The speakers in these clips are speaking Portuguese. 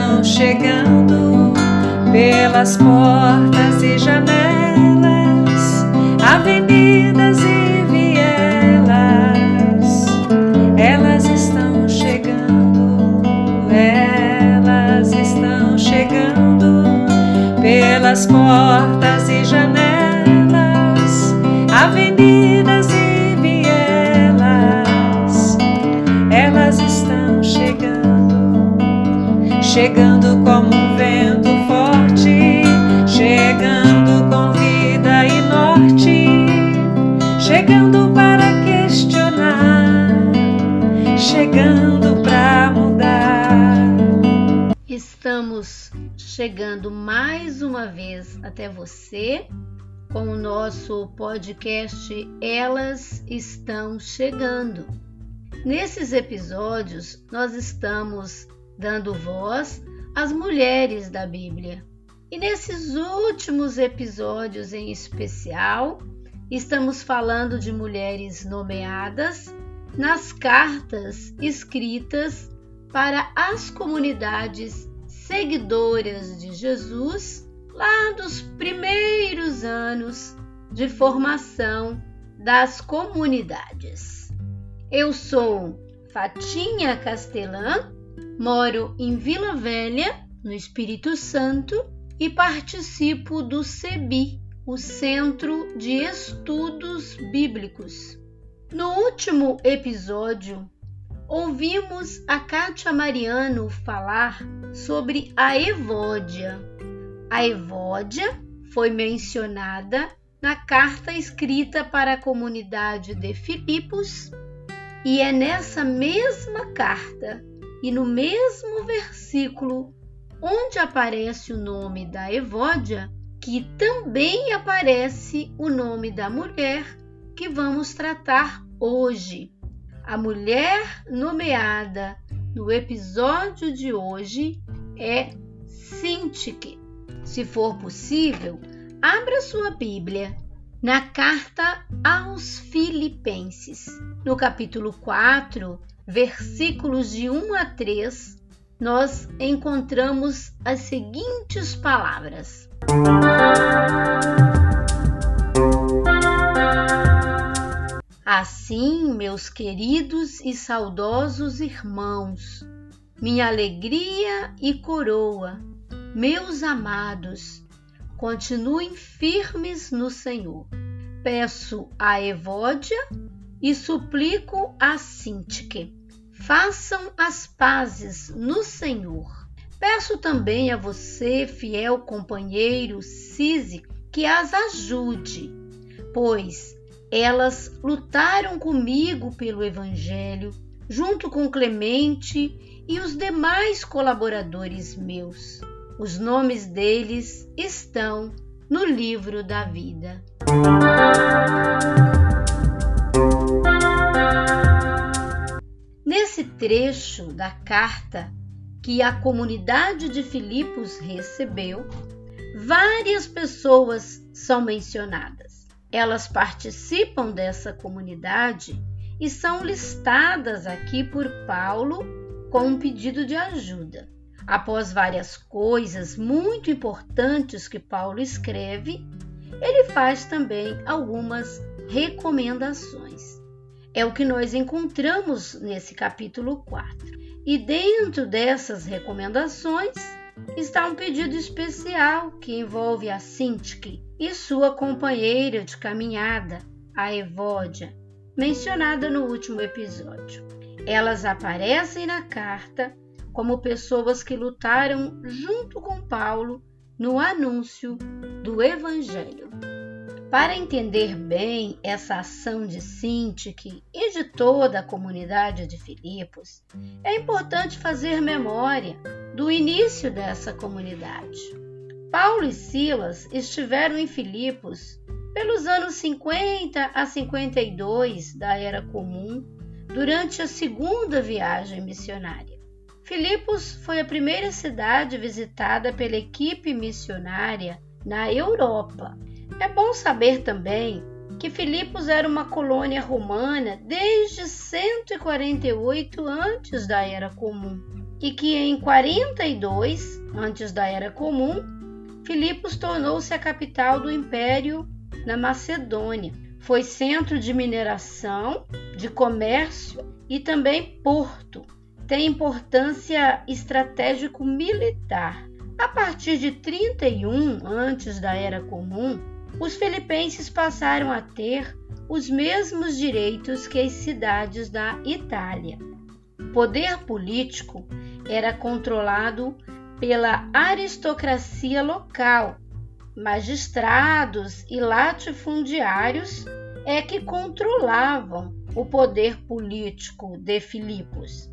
estão chegando pelas portas e janelas, avenidas e vielas. Elas estão chegando, elas estão chegando pelas portas chegando mais uma vez até você com o nosso podcast Elas Estão Chegando. Nesses episódios, nós estamos dando voz às mulheres da Bíblia. E nesses últimos episódios em especial, estamos falando de mulheres nomeadas nas cartas escritas para as comunidades seguidoras de Jesus lá dos primeiros anos de formação das comunidades. Eu sou Fatinha Castelã, moro em Vila Velha, no Espírito Santo, e participo do CEBI, o Centro de Estudos Bíblicos. No último episódio, ouvimos a Kátia Mariano falar sobre a Evódia. A Evódia foi mencionada na carta escrita para a comunidade de Filipos e é nessa mesma carta e no mesmo versículo onde aparece o nome da Evódia que também aparece o nome da mulher que vamos tratar hoje. A mulher nomeada no episódio de hoje é Sintique. Se for possível, abra sua Bíblia na carta aos Filipenses, no capítulo 4, versículos de 1 a 3, nós encontramos as seguintes palavras. Assim, meus queridos e saudosos irmãos, minha alegria e coroa, meus amados, continuem firmes no Senhor. Peço a Evódia e suplico a Sintique. Façam as pazes no Senhor. Peço também a você, fiel companheiro Cise, que as ajude, pois elas lutaram comigo pelo Evangelho, junto com Clemente e os demais colaboradores meus. Os nomes deles estão no livro da vida. Nesse trecho da carta que a comunidade de Filipos recebeu, várias pessoas são mencionadas. Elas participam dessa comunidade e são listadas aqui por Paulo com um pedido de ajuda. Após várias coisas muito importantes que Paulo escreve, ele faz também algumas recomendações. É o que nós encontramos nesse capítulo 4. E dentro dessas recomendações está um pedido especial que envolve a Sintique e sua companheira de caminhada, a Evódia, mencionada no último episódio. Elas aparecem na carta como pessoas que lutaram junto com Paulo no anúncio do Evangelho. Para entender bem essa ação de Sintique e de toda a comunidade de Filipos, é importante fazer memória do início dessa comunidade. Paulo e Silas estiveram em Filipos pelos anos 50 a 52 da Era Comum, durante a segunda viagem missionária. Filipos foi a primeira cidade visitada pela equipe missionária na Europa é bom saber também que Filipos era uma colônia romana desde 148 antes da Era Comum. e que em 42, antes da Era Comum, Filipos tornou-se a capital do Império na Macedônia. Foi centro de mineração, de comércio e também porto. Tem importância estratégico-militar. A partir de 31 antes da Era Comum, os filipenses passaram a ter os mesmos direitos que as cidades da Itália. O poder político era controlado pela aristocracia local. Magistrados e latifundiários é que controlavam o poder político de Filipos.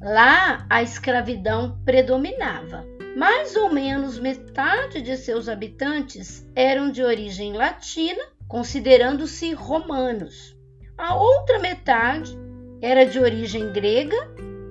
Lá a escravidão predominava. Mais ou menos metade de seus habitantes eram de origem latina, considerando-se romanos. A outra metade era de origem grega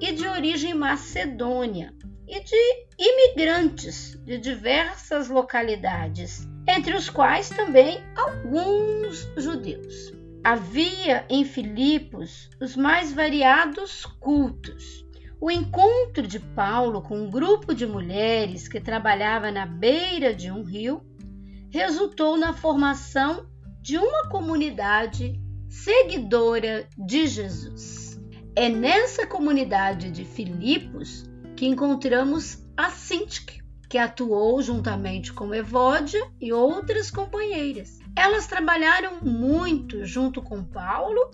e de origem macedônia, e de imigrantes de diversas localidades, entre os quais também alguns judeus. Havia em Filipos os mais variados cultos. O encontro de Paulo com um grupo de mulheres que trabalhava na beira de um rio resultou na formação de uma comunidade seguidora de Jesus. É nessa comunidade de Filipos encontramos a Sintik, que atuou juntamente com Evódia e outras companheiras. Elas trabalharam muito junto com Paulo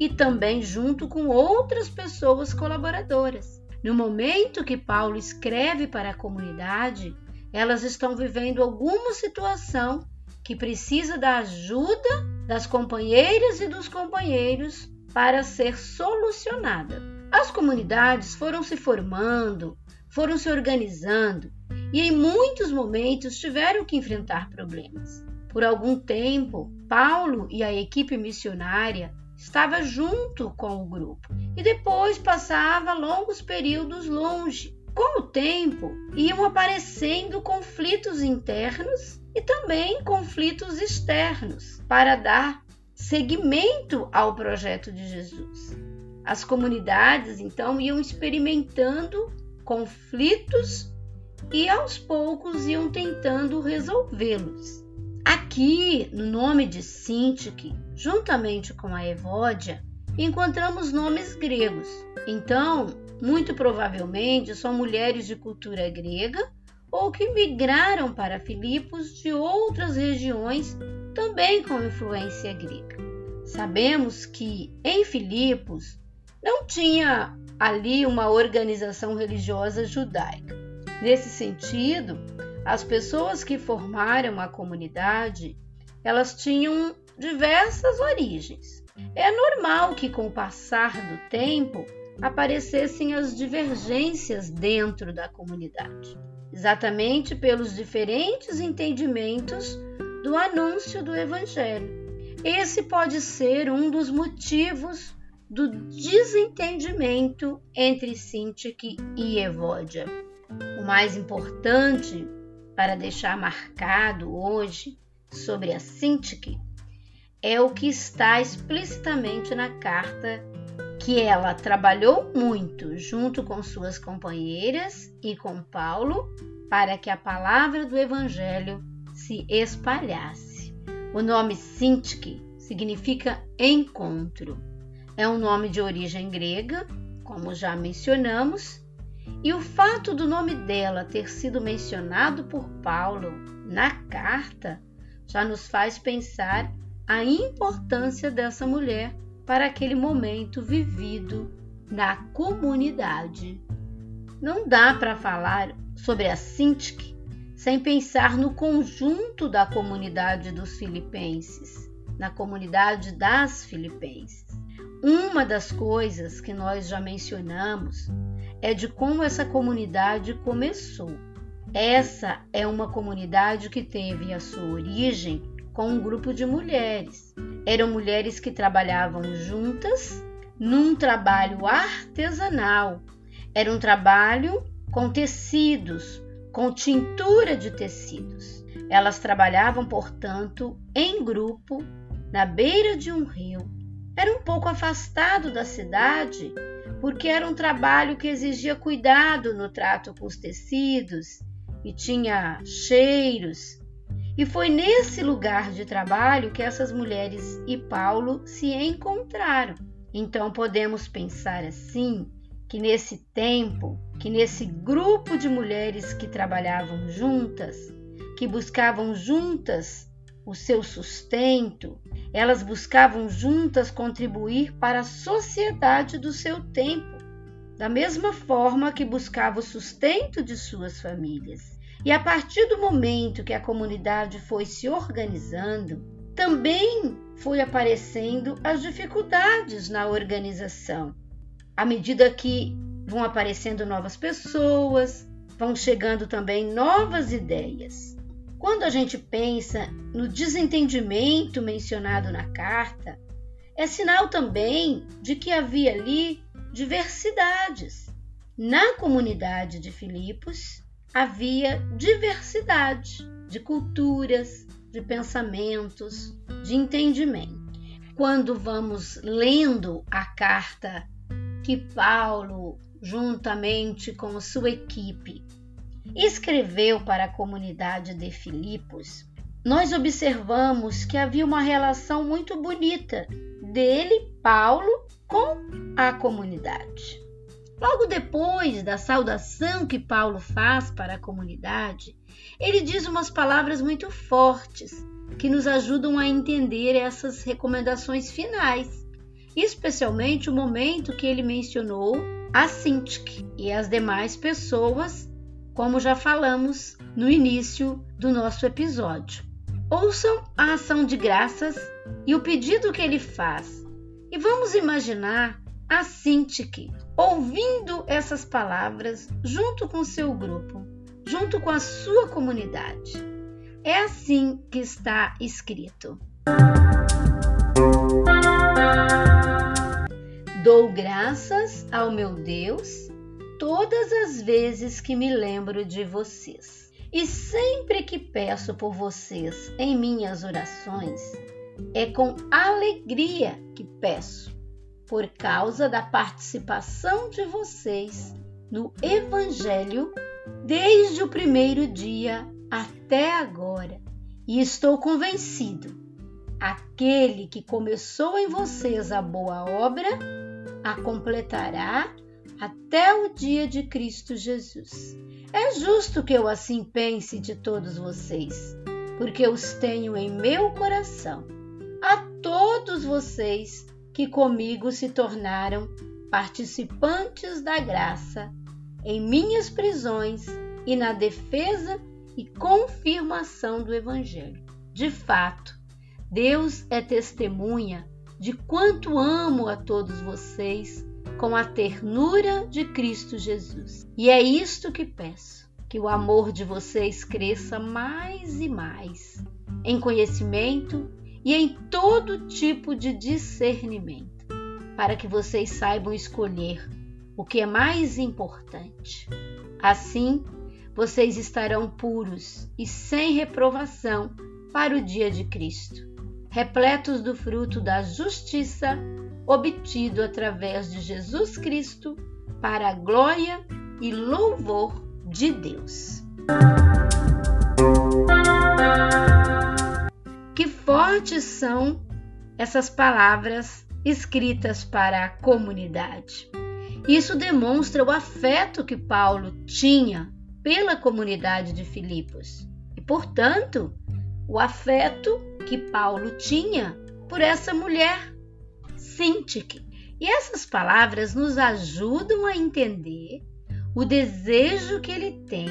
e também junto com outras pessoas colaboradoras. No momento que Paulo escreve para a comunidade, elas estão vivendo alguma situação que precisa da ajuda das companheiras e dos companheiros para ser solucionada. As comunidades foram se formando, foram se organizando e em muitos momentos tiveram que enfrentar problemas. Por algum tempo, Paulo e a equipe missionária estava junto com o grupo e depois passava longos períodos longe. Com o tempo, iam aparecendo conflitos internos e também conflitos externos para dar seguimento ao projeto de Jesus. As comunidades então iam experimentando conflitos e aos poucos iam tentando resolvê-los. Aqui, no nome de Sintique, juntamente com a Evódia, encontramos nomes gregos. Então, muito provavelmente são mulheres de cultura grega ou que migraram para Filipos de outras regiões também com influência grega. Sabemos que em Filipos não tinha ali uma organização religiosa judaica. Nesse sentido, as pessoas que formaram a comunidade, elas tinham diversas origens. É normal que com o passar do tempo aparecessem as divergências dentro da comunidade, exatamente pelos diferentes entendimentos do anúncio do evangelho. Esse pode ser um dos motivos do desentendimento entre Sintik e Evódia. O mais importante para deixar marcado hoje sobre a Sintik é o que está explicitamente na carta que ela trabalhou muito junto com suas companheiras e com Paulo para que a palavra do evangelho se espalhasse. O nome Sintik significa encontro é um nome de origem grega, como já mencionamos, e o fato do nome dela ter sido mencionado por Paulo na carta já nos faz pensar a importância dessa mulher para aquele momento vivido na comunidade. Não dá para falar sobre a Sintique sem pensar no conjunto da comunidade dos filipenses, na comunidade das filipenses. Uma das coisas que nós já mencionamos é de como essa comunidade começou. Essa é uma comunidade que teve a sua origem com um grupo de mulheres. Eram mulheres que trabalhavam juntas num trabalho artesanal. Era um trabalho com tecidos, com tintura de tecidos. Elas trabalhavam, portanto, em grupo, na beira de um rio era um pouco afastado da cidade, porque era um trabalho que exigia cuidado no trato com os tecidos e tinha cheiros. E foi nesse lugar de trabalho que essas mulheres e Paulo se encontraram. Então podemos pensar assim que nesse tempo, que nesse grupo de mulheres que trabalhavam juntas, que buscavam juntas o seu sustento, elas buscavam juntas contribuir para a sociedade do seu tempo, da mesma forma que buscava o sustento de suas famílias. E a partir do momento que a comunidade foi se organizando, também foi aparecendo as dificuldades na organização. À medida que vão aparecendo novas pessoas, vão chegando também novas ideias. Quando a gente pensa no desentendimento mencionado na carta, é sinal também de que havia ali diversidades. Na comunidade de Filipos havia diversidade de culturas, de pensamentos, de entendimento. Quando vamos lendo a carta que Paulo, juntamente com sua equipe, escreveu para a comunidade de Filipos, nós observamos que havia uma relação muito bonita dele, Paulo, com a comunidade. Logo depois da saudação que Paulo faz para a comunidade, ele diz umas palavras muito fortes que nos ajudam a entender essas recomendações finais, especialmente o momento que ele mencionou a Sintik e as demais pessoas como já falamos no início do nosso episódio. Ouçam a ação de graças e o pedido que ele faz. E vamos imaginar a Sintique ouvindo essas palavras junto com seu grupo, junto com a sua comunidade. É assim que está escrito. Dou graças ao meu Deus todas as vezes que me lembro de vocês. E sempre que peço por vocês em minhas orações, é com alegria que peço, por causa da participação de vocês no Evangelho desde o primeiro dia até agora. E estou convencido: aquele que começou em vocês a boa obra, a completará até o dia de Cristo Jesus. É justo que eu assim pense de todos vocês, porque os tenho em meu coração. A todos vocês que comigo se tornaram participantes da graça em minhas prisões e na defesa e confirmação do Evangelho. De fato, Deus é testemunha de quanto amo a todos vocês com a ternura de Cristo Jesus. E é isto que peço: que o amor de vocês cresça mais e mais em conhecimento e em todo tipo de discernimento, para que vocês saibam escolher o que é mais importante. Assim, vocês estarão puros e sem reprovação para o dia de Cristo, repletos do fruto da justiça obtido através de Jesus Cristo para a glória e louvor de Deus. Que fortes são essas palavras escritas para a comunidade. Isso demonstra o afeto que Paulo tinha pela comunidade de Filipos e, portanto, o afeto que Paulo tinha por essa mulher Sintik. E essas palavras nos ajudam a entender o desejo que ele tem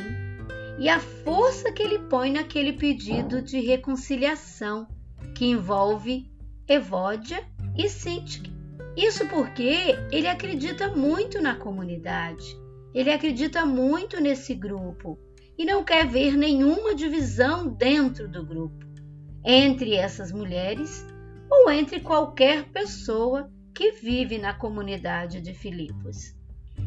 e a força que ele põe naquele pedido de reconciliação que envolve Evódia e Sintik. Isso porque ele acredita muito na comunidade, ele acredita muito nesse grupo e não quer ver nenhuma divisão dentro do grupo entre essas mulheres ou entre qualquer pessoa que vive na comunidade de Filipos.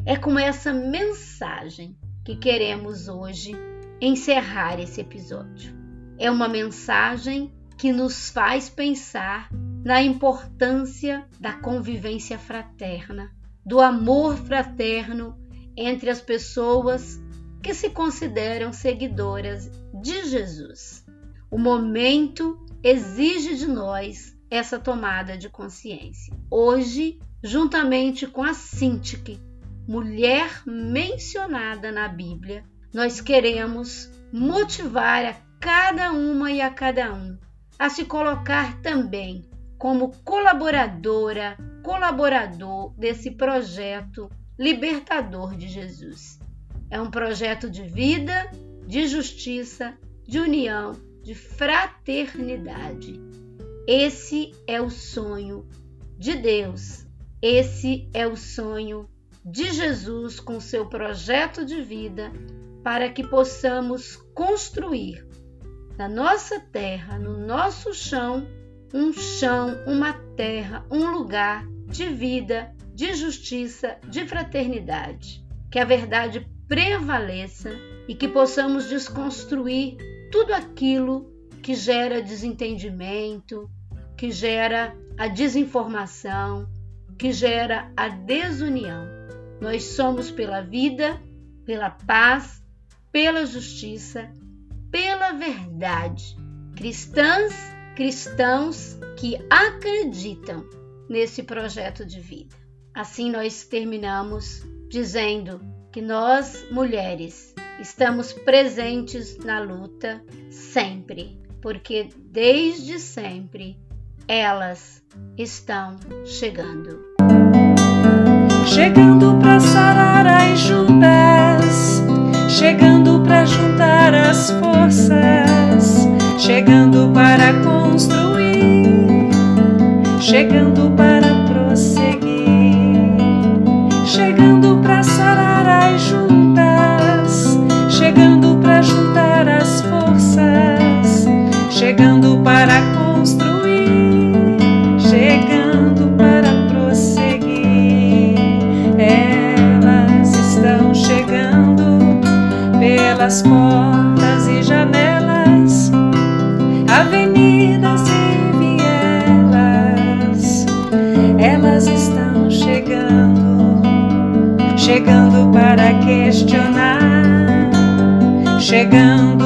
É com essa mensagem que queremos hoje encerrar esse episódio. É uma mensagem que nos faz pensar na importância da convivência fraterna, do amor fraterno entre as pessoas que se consideram seguidoras de Jesus. O momento exige de nós essa tomada de consciência. Hoje, juntamente com a Sintique, mulher mencionada na Bíblia, nós queremos motivar a cada uma e a cada um a se colocar também como colaboradora, colaborador desse projeto libertador de Jesus. É um projeto de vida, de justiça, de união, de fraternidade. Esse é o sonho de Deus. Esse é o sonho de Jesus com seu projeto de vida para que possamos construir na nossa terra, no nosso chão, um chão, uma terra, um lugar de vida, de justiça, de fraternidade. Que a verdade prevaleça e que possamos desconstruir tudo aquilo que gera desentendimento, que gera a desinformação, que gera a desunião. Nós somos pela vida, pela paz, pela justiça, pela verdade. Cristãs, cristãos que acreditam nesse projeto de vida. Assim nós terminamos dizendo que nós, mulheres, estamos presentes na luta sempre, porque desde sempre elas estão chegando. Chegando para sarar as juntas, chegando para juntar as forças, chegando para construir, chegando para pelas portas e janelas, avenidas e vielas. Elas estão chegando, chegando para questionar, chegando